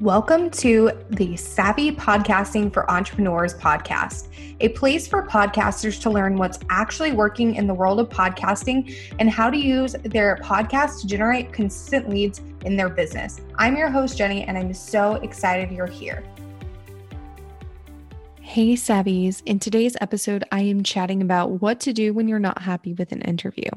Welcome to the Savvy Podcasting for Entrepreneurs podcast, a place for podcasters to learn what's actually working in the world of podcasting and how to use their podcast to generate consistent leads in their business. I'm your host, Jenny, and I'm so excited you're here. Hey, Savvies. In today's episode, I am chatting about what to do when you're not happy with an interview.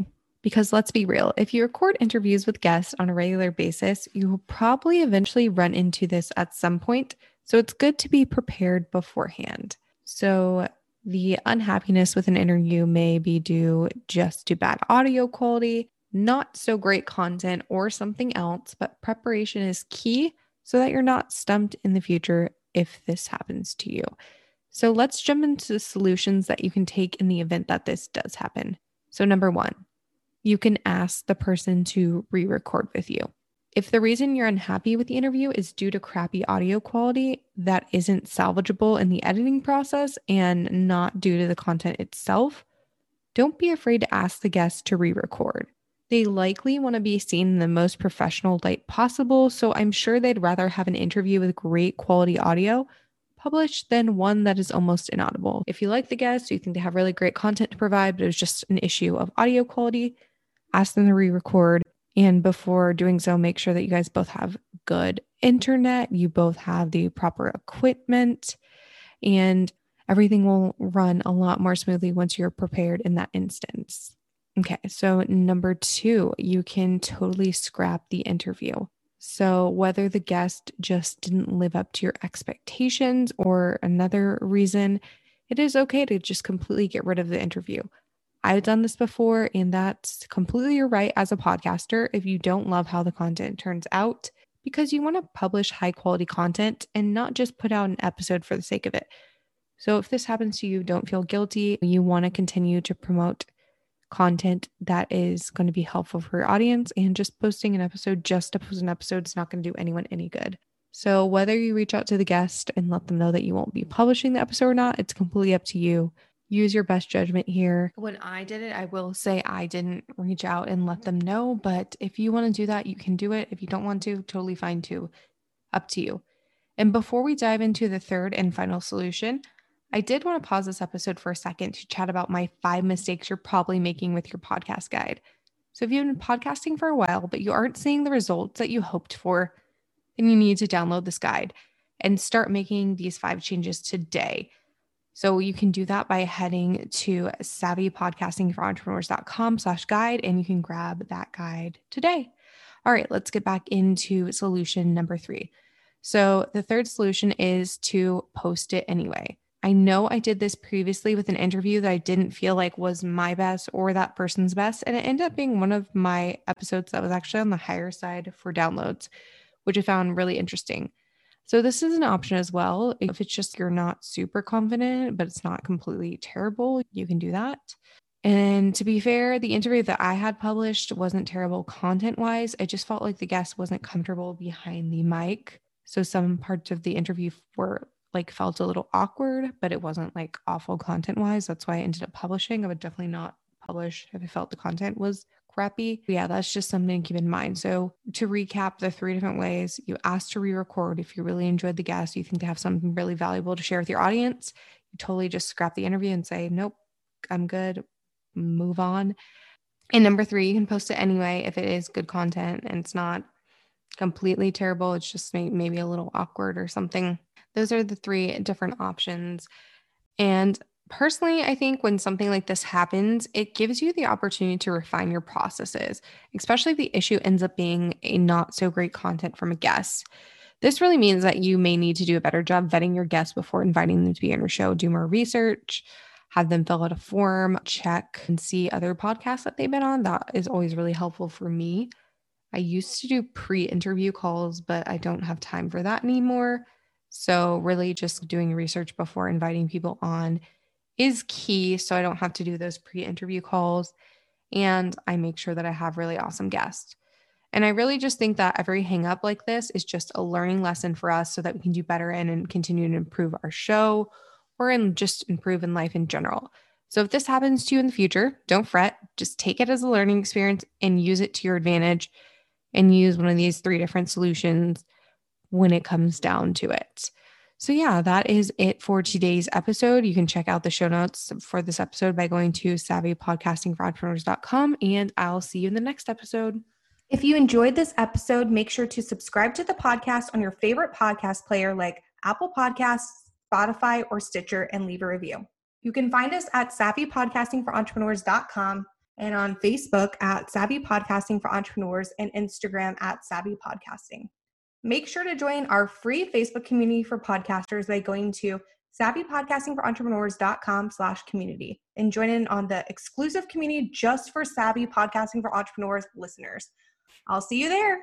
Because let's be real, if you record interviews with guests on a regular basis, you will probably eventually run into this at some point. So it's good to be prepared beforehand. So the unhappiness with an interview may be due just to bad audio quality, not so great content, or something else, but preparation is key so that you're not stumped in the future if this happens to you. So let's jump into the solutions that you can take in the event that this does happen. So, number one, you can ask the person to re record with you. If the reason you're unhappy with the interview is due to crappy audio quality that isn't salvageable in the editing process and not due to the content itself, don't be afraid to ask the guest to re record. They likely want to be seen in the most professional light possible, so I'm sure they'd rather have an interview with great quality audio published than one that is almost inaudible. If you like the guest, you think they have really great content to provide, but it was just an issue of audio quality, ask them to re record. And before doing so, make sure that you guys both have good internet, you both have the proper equipment, and everything will run a lot more smoothly once you're prepared in that instance. Okay, so number two, you can totally scrap the interview. So, whether the guest just didn't live up to your expectations or another reason, it is okay to just completely get rid of the interview. I've done this before, and that's completely your right as a podcaster if you don't love how the content turns out, because you want to publish high quality content and not just put out an episode for the sake of it. So, if this happens to you, don't feel guilty. You want to continue to promote content that is going to be helpful for your audience, and just posting an episode just to post an episode is not going to do anyone any good. So, whether you reach out to the guest and let them know that you won't be publishing the episode or not, it's completely up to you use your best judgment here. When I did it, I will say I didn't reach out and let them know, but if you want to do that, you can do it. If you don't want to, totally fine too. Up to you. And before we dive into the third and final solution, I did want to pause this episode for a second to chat about my five mistakes you're probably making with your podcast guide. So, if you've been podcasting for a while, but you aren't seeing the results that you hoped for, then you need to download this guide and start making these five changes today so you can do that by heading to savvypodcastingforentrepreneurs.com slash guide and you can grab that guide today. All right, let's get back into solution number three. So the third solution is to post it anyway. I know I did this previously with an interview that I didn't feel like was my best or that person's best. And it ended up being one of my episodes that was actually on the higher side for downloads, which I found really interesting. So this is an option as well. If it's just you're not super confident, but it's not completely terrible, you can do that. And to be fair, the interview that I had published wasn't terrible content wise. I just felt like the guest wasn't comfortable behind the mic. So some parts of the interview were like felt a little awkward, but it wasn't like awful content wise. That's why I ended up publishing. I would definitely not publish if I felt the content was crappy. Yeah, that's just something to keep in mind. So, to recap the three different ways you ask to re record if you really enjoyed the guest, you think they have something really valuable to share with your audience, you totally just scrap the interview and say, nope, I'm good, move on. And number three, you can post it anyway if it is good content and it's not completely terrible. It's just maybe a little awkward or something. Those are the three different options. And personally, I think when something like this happens, it gives you the opportunity to refine your processes, especially if the issue ends up being a not so great content from a guest. This really means that you may need to do a better job vetting your guests before inviting them to be on your show, do more research, have them fill out a form, check and see other podcasts that they've been on. That is always really helpful for me. I used to do pre interview calls, but I don't have time for that anymore. So, really, just doing research before inviting people on is key. So I don't have to do those pre interview calls. And I make sure that I have really awesome guests. And I really just think that every hang up like this is just a learning lesson for us so that we can do better in and continue to improve our show or in just improve in life in general. So if this happens to you in the future, don't fret. Just take it as a learning experience and use it to your advantage and use one of these three different solutions when it comes down to it. So, yeah, that is it for today's episode. You can check out the show notes for this episode by going to savvypodcastingforentrepreneurs.com, and I'll see you in the next episode. If you enjoyed this episode, make sure to subscribe to the podcast on your favorite podcast player like Apple Podcasts, Spotify, or Stitcher and leave a review. You can find us at savvypodcastingforentrepreneurs.com and on Facebook at Savvy Podcasting for Entrepreneurs and Instagram at Savvy Podcasting. Make sure to join our free Facebook community for podcasters by going to savvypodcastingforentrepreneurs.com slash community and join in on the exclusive community just for savvy podcasting for entrepreneurs listeners. I'll see you there.